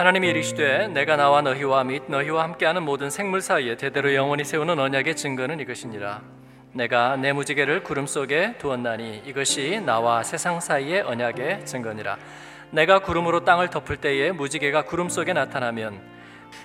하나님이 이르시되 내가 나와 너희와 및 너희와 함께하는 모든 생물 사이에 대대로 영원히 세우는 언약의 증거는 이것이니라. 내가 내 무지개를 구름 속에 두었나니 이것이 나와 세상 사이의 언약의 증거니라. 내가 구름으로 땅을 덮을 때에 무지개가 구름 속에 나타나면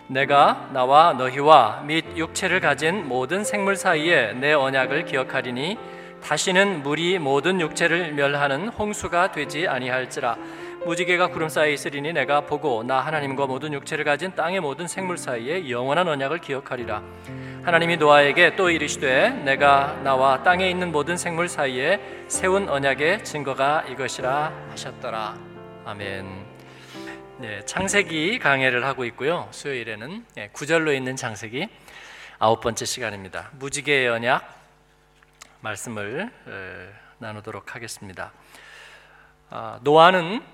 내가 나와 너희와 및 육체를 가진 모든 생물 사이에 내 언약을 기억하리니 다시는 물이 모든 육체를 멸하는 홍수가 되지 아니할지라 무지개가 구름 사이에 있으리니 내가 보고 나 하나님과 모든 육체를 가진 땅의 모든 생물 사이에 영원한 언약을 기억하리라. 하나님이 노아에게 또 이르시되 내가 나와 땅에 있는 모든 생물 사이에 세운 언약의 증거가 이것이라 하셨더라. 아멘. 네, 창세기 강해를 하고 있고요. 수요일에는 네, 구절로 있는 창세기 아홉 번째 시간입니다. 무지개의 언약 말씀을 나누도록 하겠습니다. 아, 노아는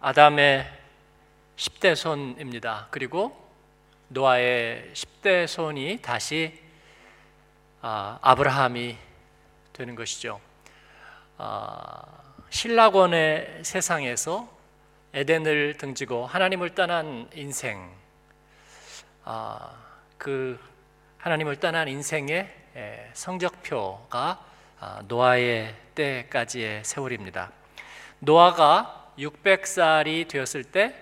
아담의 10대 손입니다. 그리고 노아의 10대 손이 다시 아, 아브라함이 되는 것이죠. 아, 신라권의 세상에서 에덴을 등지고 하나님을 떠난 인생, 아, 그 하나님을 떠난 인생의 성적표가 노아의 때까지의 세월입니다. 노아가 600살이 되었을 때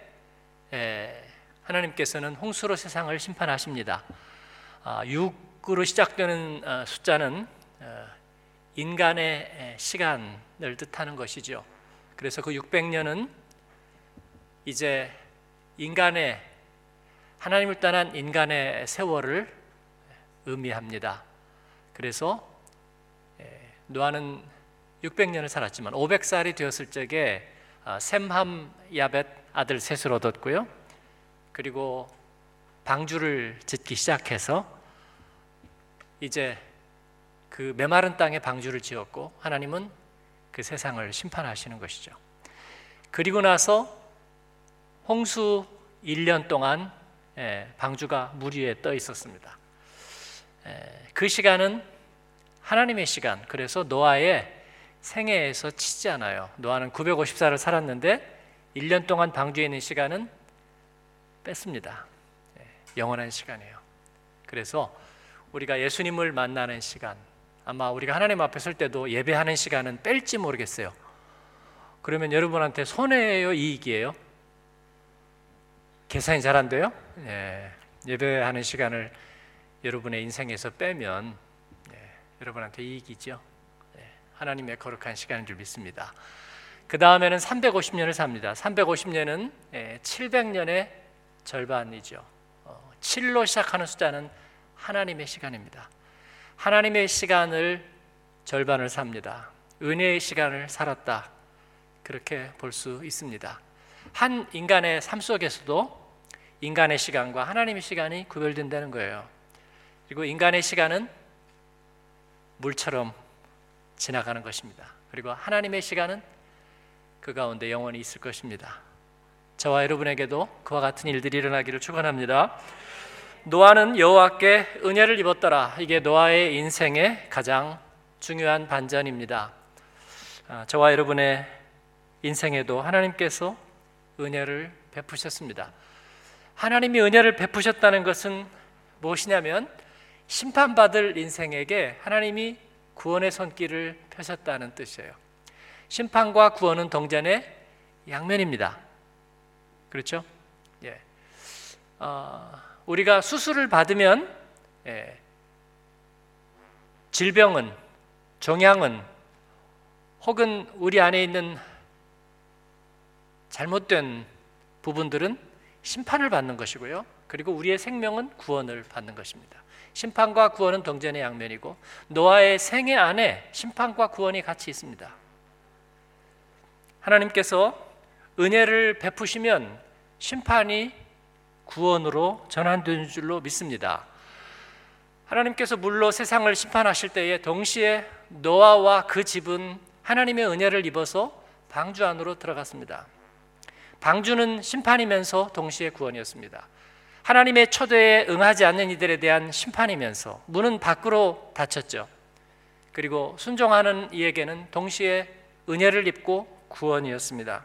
하나님께서는 홍수로 세상을 심판하십니다. 6으로 아, 시작되는 어, 숫자는 어, 인간의 시간을 뜻하는 것이죠. 그래서 그 600년은 이제 인간의 하나님을 떠난 인간의 세월을 의미합니다. 그래서 노아는 600년을 살았지만 500살이 되었을 적에 아, 셈함 야벳 아들 셋을 얻었고요. 그리고 방주를 짓기 시작해서 이제 그 메마른 땅에 방주를 지었고 하나님은 그 세상을 심판하시는 것이죠. 그리고 나서 홍수 1년 동안 예, 방주가 물 위에 떠 있었습니다. 예, 그 시간은 하나님의 시간, 그래서 노아의 생애에서 치지 않아요. 노아는 954를 살았는데 1년 동안 방주에 있는 시간은 뺐습니다. 예, 영원한 시간이에요. 그래서 우리가 예수님을 만나는 시간, 아마 우리가 하나님 앞에 설 때도 예배하는 시간은 뺄지 모르겠어요. 그러면 여러분한테 손해예요, 이익이에요? 계산이 잘 안 돼요? 예, 예배하는 시간을 여러분의 인생에서 빼면 예, 여러분한테 이익이죠. 하나님의 거룩한 시간인 줄 믿습니다. 그 다음에는 350년을 삽니다. 350년은 700년의 예, 절반이죠. 7로 어, 시작하는 숫자는 하나님의 시간입니다. 하나님의 시간을 절반을 삽니다. 은혜의 시간을 살았다. 그렇게 볼 수 있습니다. 한 인간의 삶 속에서도 인간의 시간과 하나님의 시간이 구별된다는 거예요. 그리고 인간의 시간은 물처럼 지나가는 것입니다. 그리고 하나님의 시간은 그 가운데 영원히 있을 것입니다. 저와 여러분에게도 그와 같은 일들이 일어나기를 축원합니다. 노아는 여호와께 은혜를 입었더라. 이게 노아의 인생의 가장 중요한 반전입니다. 아, 저와 여러분의 인생에도 하나님께서 은혜를 베푸셨습니다. 하나님이 은혜를 베푸셨다는 것은 무엇이냐면 심판받을 인생에게 하나님이 구원의 손길을 펴셨다는 뜻이에요. 심판과 구원은 동전의 양면입니다. 그렇죠? 예. 어, 우리가 수술을 받으면 예, 질병은 종양은 혹은 우리 안에 있는 잘못된 부분들은 심판을 받는 것이고요. 그리고 우리의 생명은 구원을 받는 것입니다. 심판과 구원은 동전의 양면이고 노아의 생애 안에 심판과 구원이 같이 있습니다. 하나님께서 은혜를 베푸시면 심판이 구원으로 전환되는 줄로 믿습니다. 하나님께서 물로 세상을 심판하실 때에 동시에 노아와 그 집은 하나님의 은혜를 입어서 방주 안으로 들어갔습니다. 방주는 심판이면서 동시에 구원이었습니다. 하나님의 초대에 응하지 않는 이들에 대한 심판이면서 문은 밖으로 닫혔죠. 그리고 순종하는 이에게는 동시에 은혜를 입고 구원이었습니다.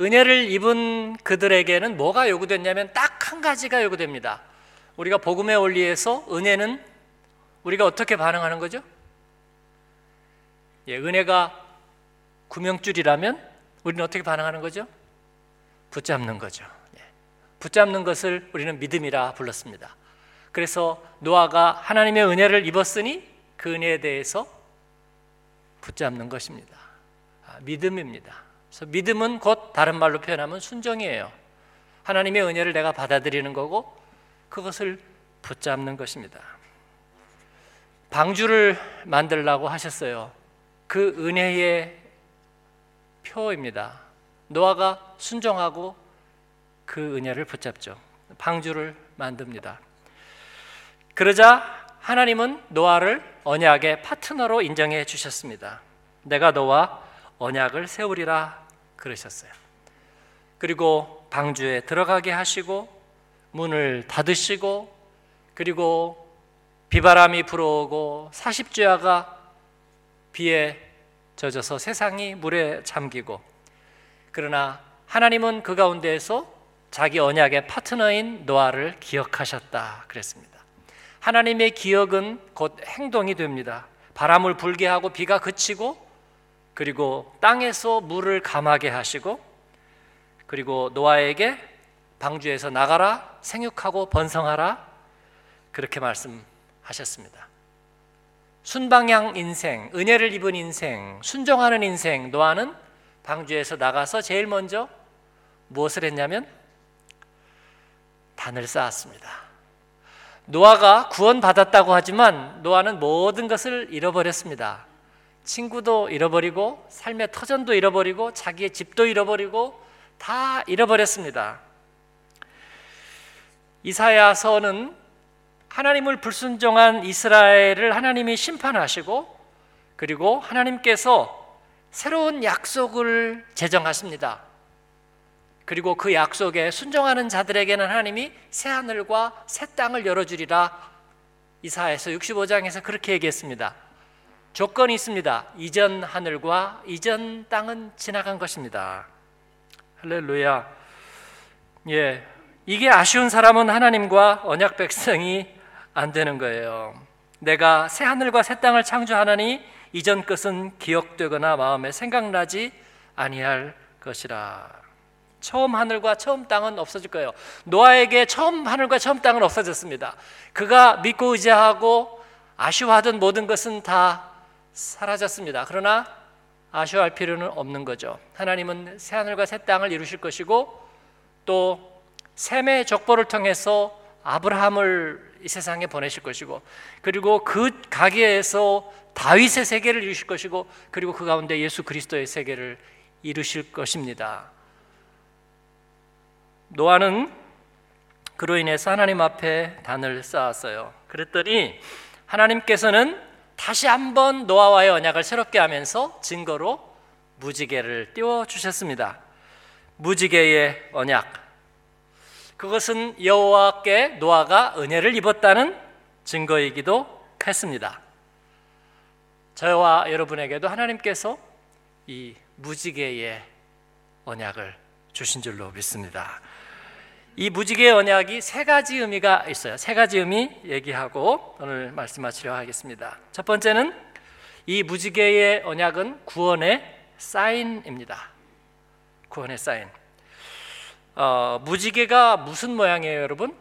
은혜를 입은 그들에게는 뭐가 요구됐냐면 딱 한 가지가 요구됩니다. 우리가 복음의 원리에서 은혜는 우리가 어떻게 반응하는 거죠? 예, 은혜가 구명줄이라면 우리는 어떻게 반응하는 거죠? 붙잡는 거죠. 예, 붙잡는 것을 우리는 믿음이라 불렀습니다. 그래서 노아가 하나님의 은혜를 입었으니 그 은혜에 대해서 붙잡는 것입니다. 아, 믿음입니다. 그래서 믿음은 곧 다른 말로 표현하면 순종이에요. 하나님의 은혜를 내가 받아들이는 거고 그것을 붙잡는 것입니다. 방주를 만들라고 하셨어요. 그 은혜의 표입니다. 노아가 순종하고 그 은혜를 붙잡죠. 방주를 만듭니다. 그러자 하나님은 노아를 언약의 파트너로 인정해 주셨습니다. 내가 너와 언약을 세우리라 그러셨어요. 그리고 방주에 들어가게 하시고 문을 닫으시고 그리고 비바람이 불어오고 사십주야가 비에 젖어서 세상이 물에 잠기고 그러나 하나님은 그 가운데에서 자기 언약의 파트너인 노아를 기억하셨다 그랬습니다. 하나님의 기억은 곧 행동이 됩니다. 바람을 불게 하고 비가 그치고 그리고 땅에서 물을 감하게 하시고 그리고 노아에게 방주에서 나가라 생육하고 번성하라 그렇게 말씀하셨습니다. 순방향 인생, 은혜를 입은 인생, 순종하는 인생 노아는 방주에서 나가서 제일 먼저 무엇을 했냐면 단을 쌓았습니다. 노아가 구원받았다고 하지만 노아는 모든 것을 잃어버렸습니다. 친구도 잃어버리고 삶의 터전도 잃어버리고 자기의 집도 잃어버리고 다 잃어버렸습니다. 이사야서는 하나님을 불순종한 이스라엘을 하나님이 심판하시고 그리고 하나님께서 새로운 약속을 제정하십니다. 그리고 그 약속에 순종하는 자들에게는 하나님이 새 하늘과 새 땅을 열어주리라 이사에서 65장에서 그렇게 얘기했습니다. 조건이 있습니다. 이전 하늘과 이전 땅은 지나간 것입니다. 할렐루야. 예. 이게 아쉬운 사람은 하나님과 언약 백성이 안 되는 거예요. 내가 새 하늘과 새 땅을 창조하나니 이전 것은 기억되거나 마음에 생각나지 아니할 것이라. 처음 하늘과 처음 땅은 없어질 거예요. 노아에게 처음 하늘과 처음 땅은 없어졌습니다. 그가 믿고 의지하고 아쉬워하던 모든 것은 다 사라졌습니다. 그러나 아쉬워할 필요는 없는 거죠. 하나님은 새 하늘과 새 땅을 이루실 것이고 또 셈의 족보를 통해서 아브라함을 이 세상에 보내실 것이고 그리고 그 가게에서 다윗의 세계를 이루실 것이고 그리고 그 가운데 예수 그리스도의 세계를 이루실 것입니다. 노아는 그로 인해서 하나님 앞에 단을 쌓았어요. 그랬더니 하나님께서는 다시 한번 노아와의 언약을 새롭게 하면서 증거로 무지개를 띄워 주셨습니다. 무지개의 언약. 그것은 여호와께 노아가 은혜를 입었다는 증거이기도 했습니다. 저와 여러분에게도 하나님께서 이 무지개의 언약을 주신 줄로 믿습니다. 이 무지개 언약이 세 가지 의미가 있어요. 세 가지 의미 얘기하고 오늘 말씀하시려 하겠습니다. 첫 번째는 이 무지개의 언약은 구원의 사인입니다. 구원의 사인. 어, 무지개가 무슨 모양이에요, 여러분?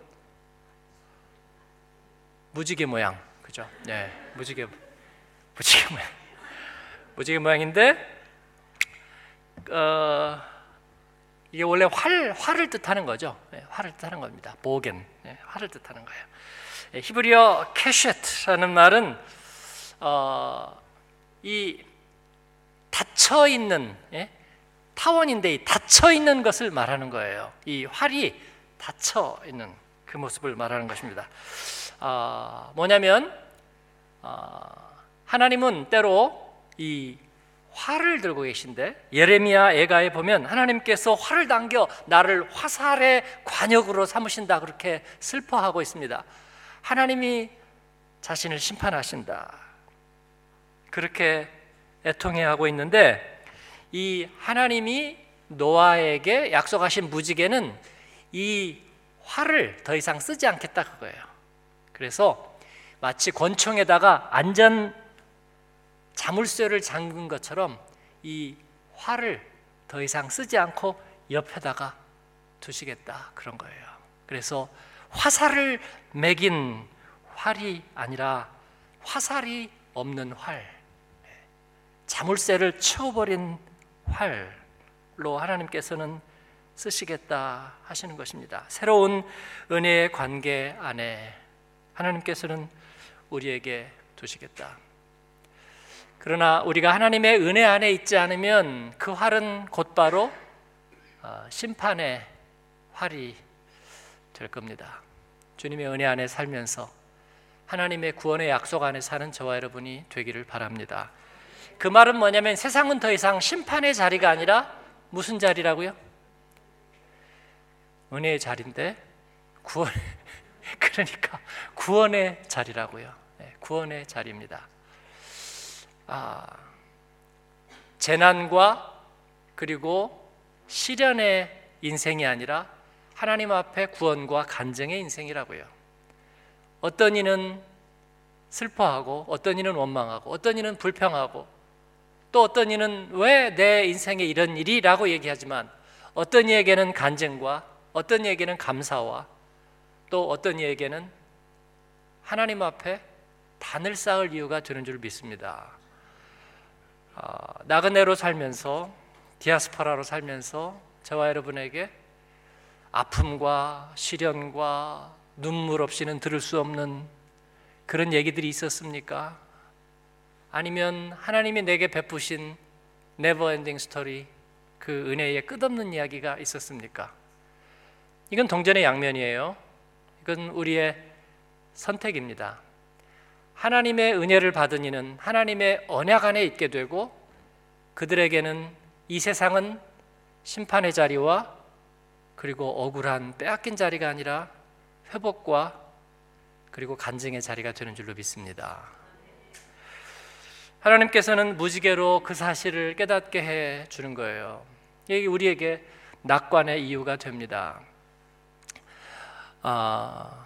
무지개 모양, 그죠? 네, 무지개, 무지개 모양, 무지개 모양인데, 어, 이게 원래 활, 활을 뜻하는 거죠. 네, 활을 뜻하는 겁니다. Bogen, 네, 활을 뜻하는 거예요. 네, 히브리어 קשת라는 말은 어, 이 닫혀 있는 예? 타원인데 이 닫혀 있는 것을 말하는 거예요. 이 활이 닫혀 있는 그 모습을 말하는 것입니다. 어, 뭐냐면 어, 하나님은 때로 이 활을 들고 계신데 예레미야 애가에 보면 하나님께서 활을 당겨 나를 화살의 관역으로 삼으신다 그렇게 슬퍼하고 있습니다. 하나님이 자신을 심판하신다. 그렇게 애통해하고 있는데 이 하나님이 노아에게 약속하신 무지개는 이 활을 더 이상 쓰지 않겠다 그거예요. 그래서 마치 권총에다가 안전 자물쇠를 잠근 것처럼 이 활을 더 이상 쓰지 않고 옆에다가 두시겠다 그런 거예요. 그래서 화살을 매긴 활이 아니라 화살이 없는 활, 자물쇠를 치워버린 활로 하나님께서는 쓰시겠다 하시는 것입니다. 새로운 은혜의 관계 안에 하나님께서는 우리에게 두시겠다. 그러나 우리가 하나님의 은혜 안에 있지 않으면 그 활은 곧바로 어, 심판의 활이 될 겁니다. 주님의 은혜 안에 살면서 하나님의 구원의 약속 안에 사는 저와 여러분이 되기를 바랍니다. 그 말은 뭐냐면 세상은 더 이상 심판의 자리가 아니라 무슨 자리라고요? 은혜의 자리인데 구원 그러니까 구원의 자리라고요. 네, 구원의 자리입니다. 아, 재난과 그리고 시련의 인생이 아니라 하나님 앞에 구원과 간증의 인생이라고요. 어떤 이는 슬퍼하고 어떤 이는 원망하고 어떤 이는 불평하고 또 어떤 이는 왜 내 인생에 이런 일이라고 얘기하지만 어떤 이에게는 간증과 어떤 이에게는 감사와 또 어떤 이에게는 하나님 앞에 단을 쌓을 이유가 되는 줄 믿습니다. 어, 나그네로 살면서 디아스포라로 살면서 저와 여러분에게 아픔과 시련과 눈물 없이는 들을 수 없는 그런 얘기들이 있었습니까? 아니면 하나님이 내게 베푸신 never ending story 그 은혜의 끝없는 이야기가 있었습니까? 이건 동전의 양면이에요. 이건 우리의 선택입니다. 하나님의 은혜를 받은 이는 하나님의 언약 안에 있게 되고 그들에게는 이 세상은 심판의 자리와 그리고 억울한 빼앗긴 자리가 아니라 회복과 그리고 간증의 자리가 되는 줄로 믿습니다. 하나님께서는 무지개로 그 사실을 깨닫게 해 주는 거예요. 이게 우리에게 낙관의 이유가 됩니다. 아,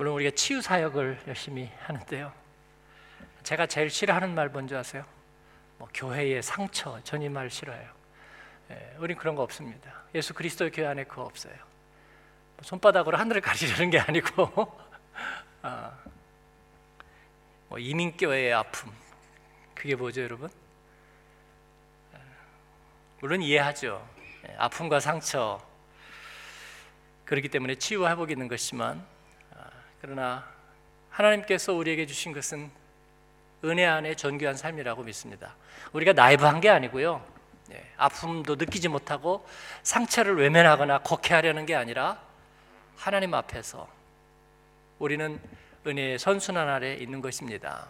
물론 우리가 치유 사역을 열심히 하는데요. 제가 제일 싫어하는 말 뭔지 아세요? 뭐 교회의 상처, 전 이 말 싫어해요. 예, 우린 그런 거 없습니다. 예수 그리스도의 교회 안에 그거 없어요. 뭐 손바닥으로 하늘을 가리려는 게 아니고 아, 뭐 이민교회의 아픔 그게 뭐죠, 여러분? 예, 물론 이해하죠. 예, 아픔과 상처 그렇기 때문에 치유와 회복이 있는 것이지만 아, 그러나 하나님께서 우리에게 주신 것은 은혜 안에 존귀한 삶이라고 믿습니다. 우리가 나이브한 게 아니고요. 네, 아픔도 느끼지 못하고 상처를 외면하거나 곡해하려는 게 아니라 하나님 앞에서 우리는 은혜의 선순환 아래 있는 것입니다.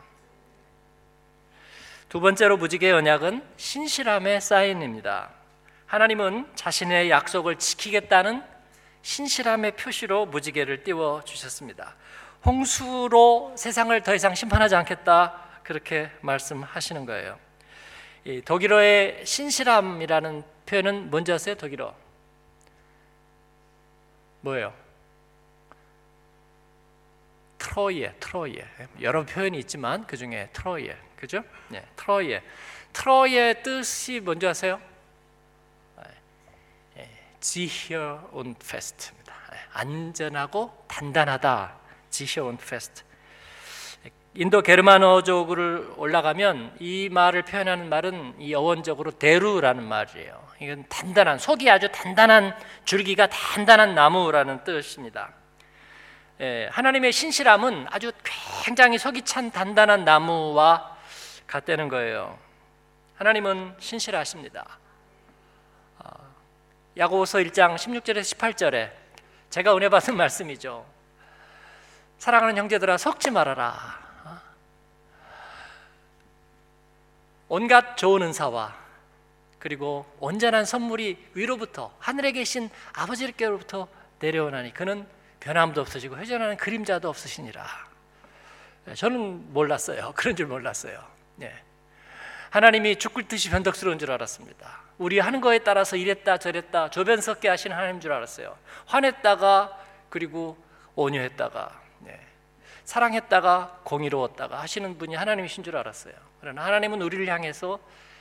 두 번째로 무지개 언약은 신실함의 사인입니다. 하나님은 자신의 약속을 지키겠다는 신실함의 표시로 무지개를 띄워 주셨습니다. 홍수로 세상을 더 이상 심판하지 않겠다 그렇게 말씀하시는 거예요. 독일어의 신실함이라는 표현은 뭔지 아세요? 독일어 뭐예요? 트로이에, 트로이에 여러 표현이 있지만 그 중에 트로이에, 그죠? 네, 트로이에. 트로이의 뜻이 뭔지 아세요? Sicher und fest입니다. 안전하고 단단하다. sicher und fest. 인도 게르만어족을 올라가면 이 말을 표현하는 말은 이 어원적으로 대루라는 말이에요. 이건 단단한 속이 아주 단단한 줄기가 단단한 나무라는 뜻입니다. 예, 하나님의 신실함은 아주 굉장히 속이 찬 단단한 나무와 같다는 거예요. 하나님은 신실하십니다. 야고보서 1장 16절에서 18절에 제가 은혜 받은 말씀이죠. 사랑하는 형제들아 섞지 말아라. 온갖 좋은 은사와 그리고 온전한 선물이 위로부터 하늘에 계신 아버지께로부터 내려오나니 그는 변함도 없으시고 회전하는 그림자도 없으시니라. 저는 몰랐어요. 그런 줄 몰랐어요. 네. 하나님이 죽을 듯이 변덕스러운 줄 알았습니다. 우리 하는 거에 따라서 이랬다 저랬다 조변 섞게 하시는 하나님인 줄 알았어요. 화냈다가 그리고 온유했다가 네. 사랑했다가 공의로웠다가 하시는 분이 하나님이신 줄 알았어요. 그러나 하나님은 우리를 향해서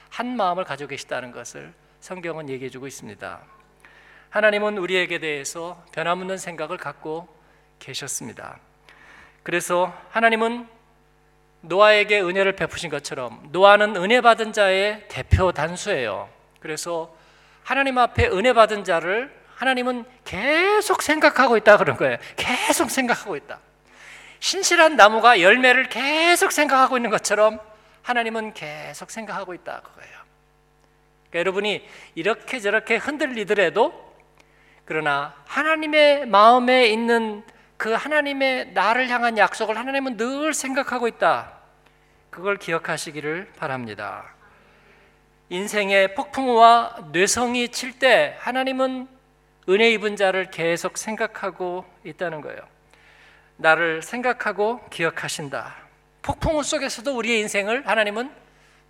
한 마음을 가지고 계시다는 것을 성경은 얘기해 주고 있습니다. 하나님은 우리에게 대해서 변함없는 생각을 갖고 계셨습니다. 그래서 하나님은 노아에게 은혜를 베푸신 것처럼 노아는 은혜 받은 자의 대표 단수예요. 그래서 하나님 앞에 은혜 받은 자를 하나님은 계속 생각하고 있다 그런 거예요. 계속 생각하고 있다. 신실한 나무가 열매를 계속 생각하고 있는 것처럼 하나님은 계속 생각하고 있다 그거예요. 그러니까 여러분이 이렇게 저렇게 흔들리더라도 그러나 하나님의 마음에 있는 그 하나님의 나를 향한 약속을 하나님은 늘 생각하고 있다. 그걸 기억하시기를 바랍니다. 인생의 폭풍우와 뇌성이 칠 때 하나님은 은혜 입은 자를 계속 생각하고 있다는 거예요. 나를 생각하고 기억하신다. 폭풍우 속에서도 우리의 인생을 하나님은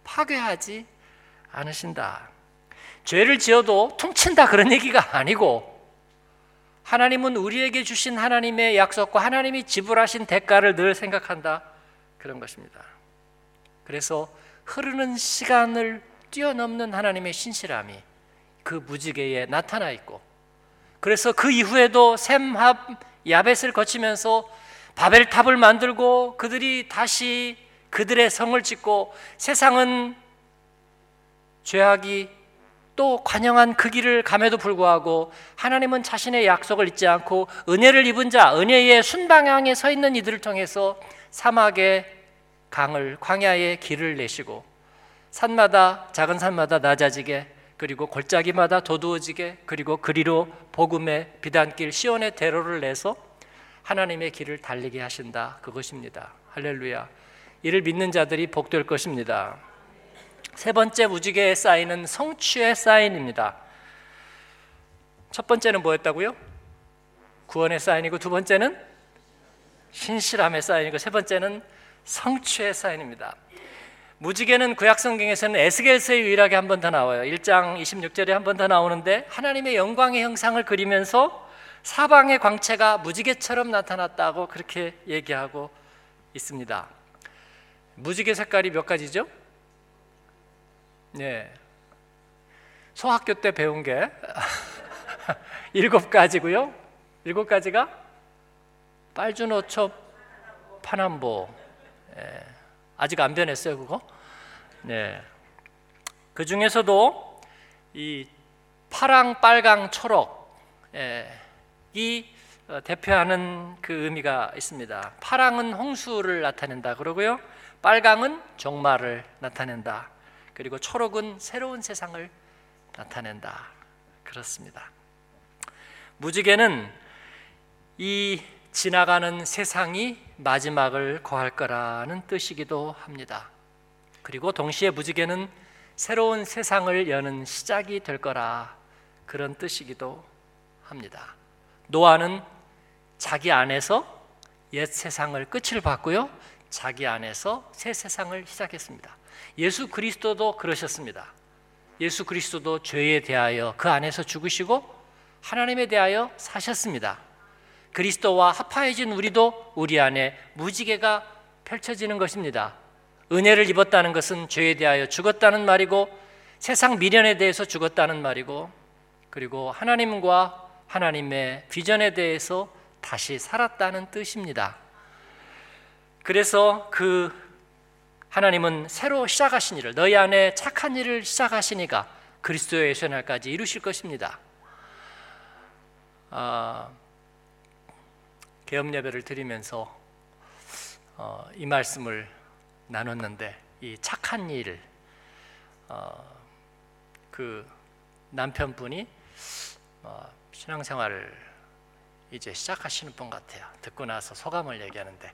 파괴하지 않으신다. 죄를 지어도 퉁친다 그런 얘기가 아니고 하나님은 우리에게 주신 하나님의 약속과 하나님이 지불하신 대가를 늘 생각한다. 그런 것입니다. 그래서 흐르는 시간을 뛰어넘는 하나님의 신실함이 그 무지개에 나타나 있고 그래서 그 이후에도 샘합 야벳을 거치면서 바벨탑을 만들고 그들이 다시 그들의 성을 짓고 세상은 죄악이 또 관영한 그 길을 감에도 불구하고 하나님은 자신의 약속을 잊지 않고 은혜를 입은 자, 은혜의 순방향에 서 있는 이들을 통해서 사막의 강을 광야의 길을 내시고 산마다 작은 산마다 낮아지게 그리고 골짜기마다 도두어지게 그리고 그리로 복음의 비단길 시온의 대로를 내서 하나님의 길을 달리게 하신다 그것입니다. 할렐루야. 이를 믿는 자들이 복될 것입니다. 세 번째 무지개에 쌓이는 성취의 사인입니다. 첫 번째는 뭐였다고요? 구원의 사인이고 두 번째는 신실함의 사인이고 세 번째는 성취의 사인입니다. 무지개는 구약 성경에서는 에스겔서에 유일하게 한 번 더 나와요. 1장 26절에 한 번 더 나오는데 하나님의 영광의 형상을 그리면서 사방의 광채가 무지개처럼 나타났다고 그렇게 얘기하고 있습니다. 무지개 색깔이 몇 가지죠? 네. 소학교 때 배운 게 일곱 가지고요. 일곱 가지가 빨주노초 파남보. 네. 아직 안 변했어요, 그거? 네. 그 중에서도 이 파랑, 빨강, 초록 예, 이 어, 대표하는 그 의미가 있습니다. 파랑은 홍수를 나타낸다 그러고요. 빨강은 종말을 나타낸다. 그리고 초록은 새로운 세상을 나타낸다. 그렇습니다. 무지개는 이 지나가는 세상이 마지막을 거할 거라는 뜻이기도 합니다. 그리고 동시에 무지개는 새로운 세상을 여는 시작이 될 거라 그런 뜻이기도 합니다. 노아는 자기 안에서 옛 세상을 끝을 봤고요. 자기 안에서 새 세상을 시작했습니다. 예수 그리스도도 그러셨습니다. 예수 그리스도도 죄에 대하여 그 안에서 죽으시고 하나님에 대하여 사셨습니다. 그리스도와 합하여진 우리도 우리 안에 무지개가 펼쳐지는 것입니다. 은혜를 입었다는 것은 죄에 대하여 죽었다는 말이고 세상 미련에 대해서 죽었다는 말이고 그리고 하나님과 하나님의 비전에 대해서 다시 살았다는 뜻입니다. 그래서 그 하나님은 새로 시작하신 일을 너희 안에 착한 일을 시작하시니까 그리스도의 예수 날까지 이루실 것입니다. 아, 개업 예배를 드리면서 어, 이 말씀을 나눴는데 이 착한 일, 어, 그 남편분이 어, 신앙생활을 이제 시작하시는 분 같아요. 듣고 나서 소감을 얘기하는데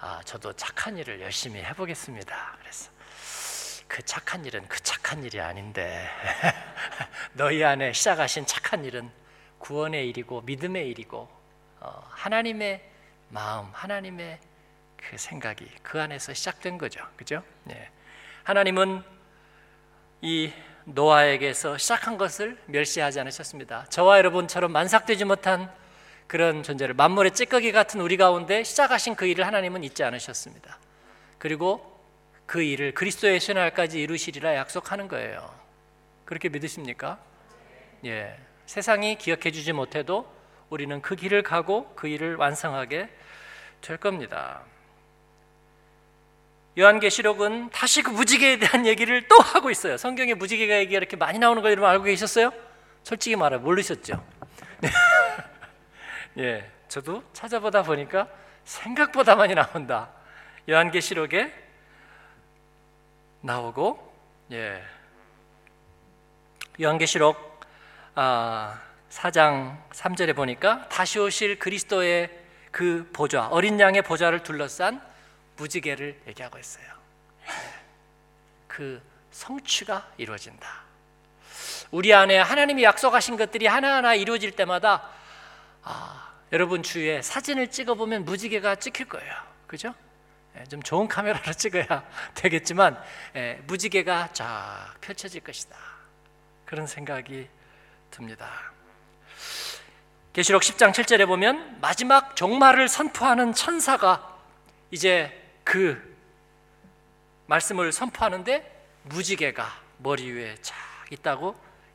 아, 저도 착한 일을 열심히 해보겠습니다. 그래서 그 착한 일은 그 착한 일이 아닌데 너희 안에 시작하신 착한 일은 구원의 일이고 믿음의 일이고 어, 하나님의 마음, 하나님의 그 생각이 그 안에서 시작된 거죠. 그죠? 네. 하나님은 이 노아에게서 시작한 것을 멸시하지 않으셨습니다. 저와 여러분처럼 만삭되지 못한 그런 존재를 만물의 찌꺼기 같은 우리 가운데 시작하신 그 일을 하나님은 잊지 않으셨습니다. 그리고 그 일을 그리스도의 신날까지 이루시리라 약속하는 거예요. 그렇게 믿으십니까? 예. 세상이 기억해 주지 못해도 우리는 그 길을 가고 그 일을 완성하게 될 겁니다. 요한계시록은 다시 그 무지개에 대한 얘기를 또 하고 있어요. 성경에 무지개가 얘기가 이렇게 많이 나오는 거 여러분 알고 계셨어요? 솔직히 말해 모르셨죠? 예, 저도 찾아보다 보니까 생각보다 많이 나온다. 요한계시록에 나오고, 예, 요한계시록 아, 4장 3절에 보니까 다시 오실 그리스도의 그 보좌, 어린 양의 보좌를 둘러싼 무지개를 얘기하고 있어요. 예, 그 성취가 이루어진다. 우리 안에 하나님이 약속하신 것들이 하나하나 이루어질 때마다 아, 여러분 주위에 사진을 찍어 보면 무지개가 찍힐 거예요. 그죠? 예, 좀 좋은 카메라로 찍어야 되겠지만 예, 무지개가 쫙 펼쳐질 것이다. 그런 생각이 듭니다. 계시록 10장 7절에 보면 마지막 종말을 선포하는 천사가 이제 그 말씀을 선포하는데 무지개가 머리 위에 쫙 있다고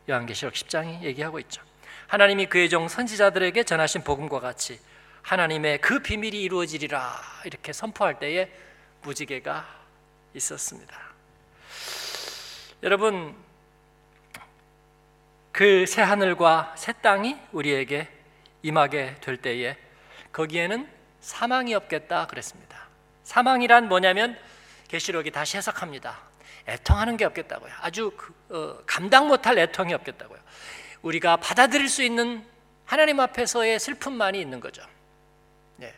요한계시록 10장이 얘기하고 있죠. 하나님이 그의 종 선지자들에게 전하신 복음과 같이 하나님의 그 비밀이 이루어지리라 이렇게 선포할 때에 무지개가 있었습니다. 여러분 그 새 하늘과 새 땅이 우리에게 임하게 될 때에 거기에는 사망이 없겠다 그랬습니다. 사망이란 뭐냐면 계시록이 다시 해석합니다. 애통하는 게 없겠다고요. 아주 그, 어, 감당 못할 애통이 없겠다고요. 우리가 받아들일 수 있는 하나님 앞에서의 슬픔만이 있는 거죠. 네.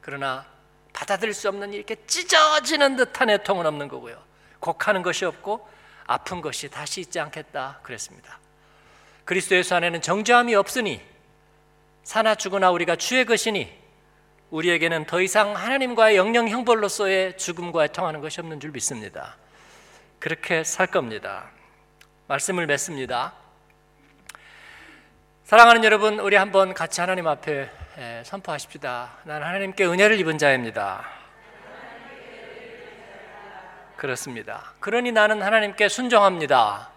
그러나 받아들일 수 없는 이렇게 찢어지는 듯한 애통은 없는 거고요. 곡하는 것이 없고 아픈 것이 다시 있지 않겠다 그랬습니다. 그리스도 예수 안에는 정죄함이 없으니 사나 죽으나 우리가 주의 것이니 우리에게는 더 이상 하나님과의 영영 형벌로서의 죽음과 애통하는 것이 없는 줄 믿습니다. 그렇게 살 겁니다. 말씀을 맺습니다. 사랑하는 여러분, 우리 한번 같이 하나님 앞에 선포하십시다. 나는 하나님께 은혜를 입은 자입니다. 그렇습니다. 그러니 나는 하나님께 순종합니다.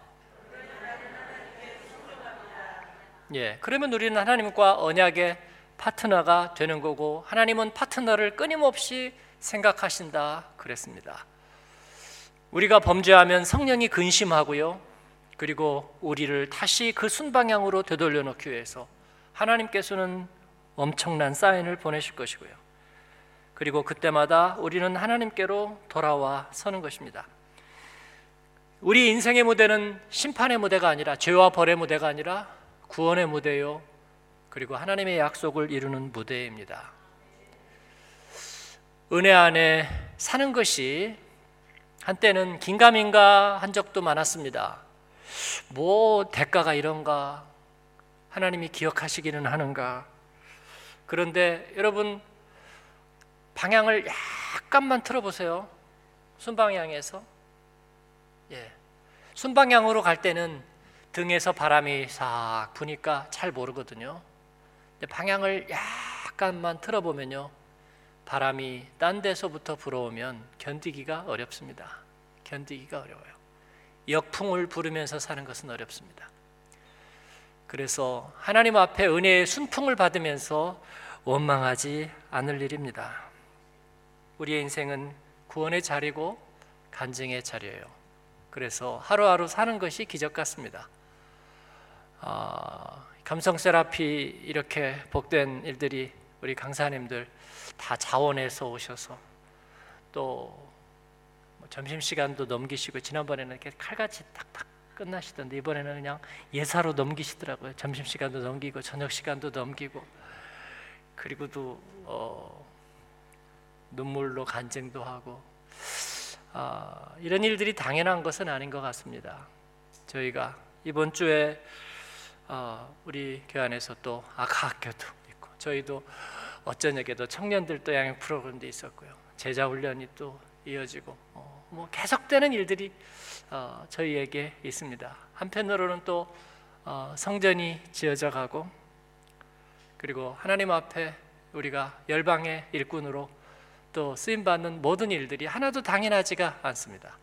예, 그러면 우리는 하나님과 언약의 파트너가 되는 거고 하나님은 파트너를 끊임없이 생각하신다 그랬습니다. 우리가 범죄하면 성령이 근심하고요. 그리고 우리를 다시 그 순방향으로 되돌려 놓기 위해서 하나님께서는 엄청난 사인을 보내실 것이고요. 그리고 그때마다 우리는 하나님께로 돌아와 서는 것입니다. 우리 인생의 무대는 심판의 무대가 아니라 죄와 벌의 무대가 아니라 구원의 무대요. 그리고 하나님의 약속을 이루는 무대입니다. 은혜 안에 사는 것이 한때는 긴가민가 한 적도 많았습니다. 뭐 대가가 이런가? 하나님이 기억하시기는 하는가? 그런데 여러분 방향을 약간만 틀어보세요. 순방향에서 예, 순방향으로 갈 때는 등에서 바람이 싹 부니까 잘 모르거든요. 방향을 약간만 틀어보면요, 바람이 딴 데서부터 불어오면 견디기가 어렵습니다. 견디기가 어려워요. 역풍을 부르면서 사는 것은 어렵습니다. 그래서 하나님 앞에 은혜의 순풍을 받으면서 원망하지 않을 일입니다. 우리의 인생은 구원의 자리고 간증의 자리예요. 그래서 하루하루 사는 것이 기적 같습니다. 어, 감성 세라피 이렇게 복된 일들이 우리 강사님들 다 자원해서 오셔서 또뭐 점심 시간도 넘기시고 지난번에는 이렇게 칼같이 탁탁 끝나시던데 이번에는 그냥 예사로 넘기시더라고요. 점심 시간도 넘기고 저녁 시간도 넘기고 그리고도 어, 눈물로 간증도 하고 아, 이런 일들이 당연한 것은 아닌 것 같습니다. 저희가 이번 주에 어, 우리 교회 안에서 또 아카학교도 있고 저희도 어쩌냐게도 청년들 또양 프로그램도 있었고요. 제자 훈련이 또 이어지고 어, 뭐 계속되는 일들이 어, 저희에게 있습니다. 한편으로는 또 어, 성전이 지어져 가고 그리고 하나님 앞에 우리가 열방의 일꾼으로 또 쓰임 받는 모든 일들이 하나도 당연하지가 않습니다.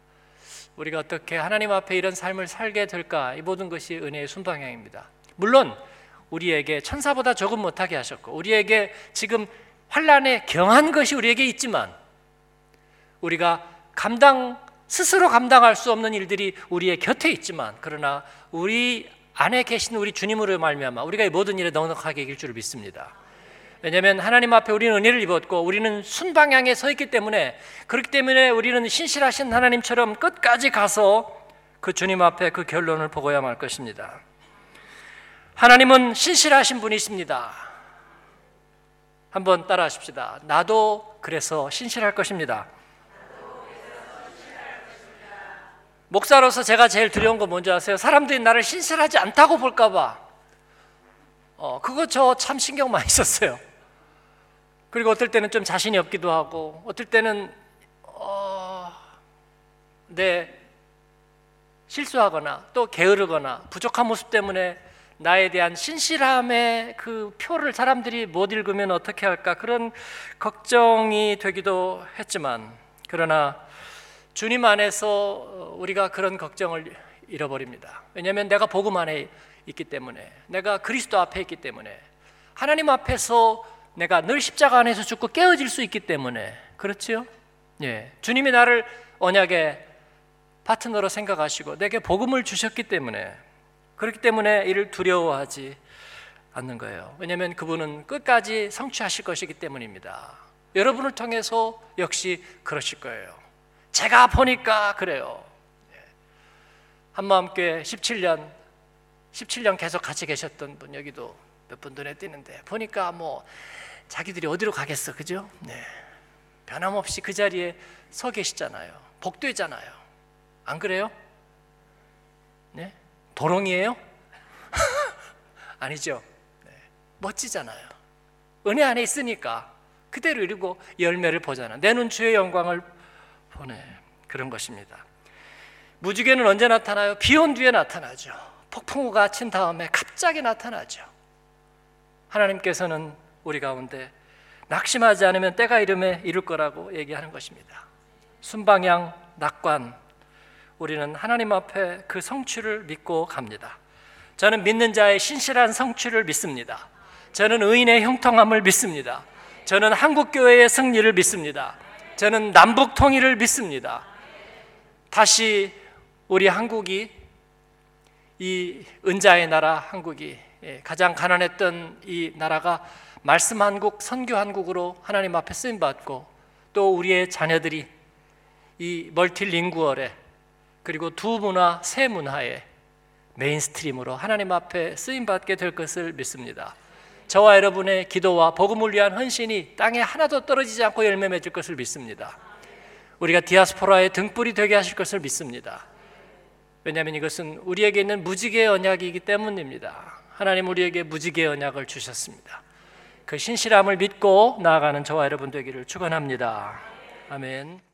우리가 어떻게 하나님 앞에 이런 삶을 살게 될까? 이 모든 것이 은혜의 순방향입니다. 물론 우리에게 천사보다 조금 못하게 하셨고 우리에게 지금 환란에 경한 것이 우리에게 있지만 우리가 감당 스스로 감당할 수 없는 일들이 우리의 곁에 있지만 그러나 우리 안에 계신 우리 주님으로 말미암아 우리가 이 모든 일에 넉넉하게 이길 줄을 믿습니다. 왜냐하면 하나님 앞에 우리는 은혜를 입었고 우리는 순방향에 서 있기 때문에 그렇기 때문에 우리는 신실하신 하나님처럼 끝까지 가서 그 주님 앞에 그 결론을 보고야 말 것입니다. 하나님은 신실하신 분이십니다. 한번 따라 하십시다. 나도 그래서 신실할 것입니다. 목사로서 제가 제일 두려운 거 뭔지 아세요? 사람들이 나를 신실하지 않다고 볼까봐. 어, 그거 저 참 신경 많이 썼어요. 그리고 어떨 때는 좀 자신이 없기도 하고, 어떨 때는 어, 내 실수하거나 또 게으르거나 부족한 모습 때문에 나에 대한 신실함의 그 표를 사람들이 못 읽으면 어떻게 할까 그런 걱정이 되기도 했지만 그러나 주님 안에서 우리가 그런 걱정을 잃어버립니다. 왜냐하면 내가 복음 안에 있기 때문에 내가 그리스도 앞에 있기 때문에 하나님 앞에서 내가 늘 십자가 안에서 죽고 깨어질 수 있기 때문에 그렇지요? 예. 주님이 나를 언약의 파트너로 생각하시고 내게 복음을 주셨기 때문에 그렇기 때문에 이를 두려워하지 않는 거예요. 왜냐하면 그분은 끝까지 성취하실 것이기 때문입니다. 여러분을 통해서 역시 그러실 거예요. 제가 보니까 그래요. 예. 한마음교회 17년, 17년 계속 같이 계셨던 분 여기도 몇 분 눈에 띄는데 보니까 뭐 자기들이 어디로 가겠어, 그죠? 네. 변함없이 그 자리에 서 계시잖아요. 복되잖아요. 안 그래요? 네? 도롱이에요? 아니죠. 네. 멋지잖아요. 은혜 안에 있으니까 그대로 이루고 열매를 보잖아. 내눈 주의 영광을 보내. 그런 것입니다. 무지개는 언제 나타나요? 비온 뒤에 나타나죠. 폭풍우가 친 다음에 갑자기 나타나죠. 하나님께서는 우리 가운데 낙심하지 않으면 때가 이름에 이룰 거라고 얘기하는 것입니다. 순방향, 낙관, 우리는 하나님 앞에 그 성취를 믿고 갑니다. 저는 믿는 자의 신실한 성취를 믿습니다. 저는 의인의 형통함을 믿습니다. 저는 한국 교회의 승리를 믿습니다. 저는 남북 통일을 믿습니다. 다시 우리 한국이 이 은자의 나라 한국이 예, 가장 가난했던 이 나라가 말씀 한국, 선교 한국으로 하나님 앞에 쓰임 받고 또 우리의 자녀들이 이 multilingual에 그리고 두 문화, 세 문화의 mainstream으로 하나님 앞에 쓰임 받게 될 것을 믿습니다. 저와 여러분의 기도와 복음을 위한 헌신이 땅에 하나도 떨어지지 않고 열매 맺을 것을 믿습니다. 우리가 디아스포라의 등불이 되게 하실 것을 믿습니다. 왜냐하면 이것은 우리에게 있는 무지개의 언약이기 때문입니다. 하나님 우리에게 무지개의 언약을 주셨습니다. 그 신실함을 믿고 나아가는 저와 여러분 되기를 축원합니다. 아멘.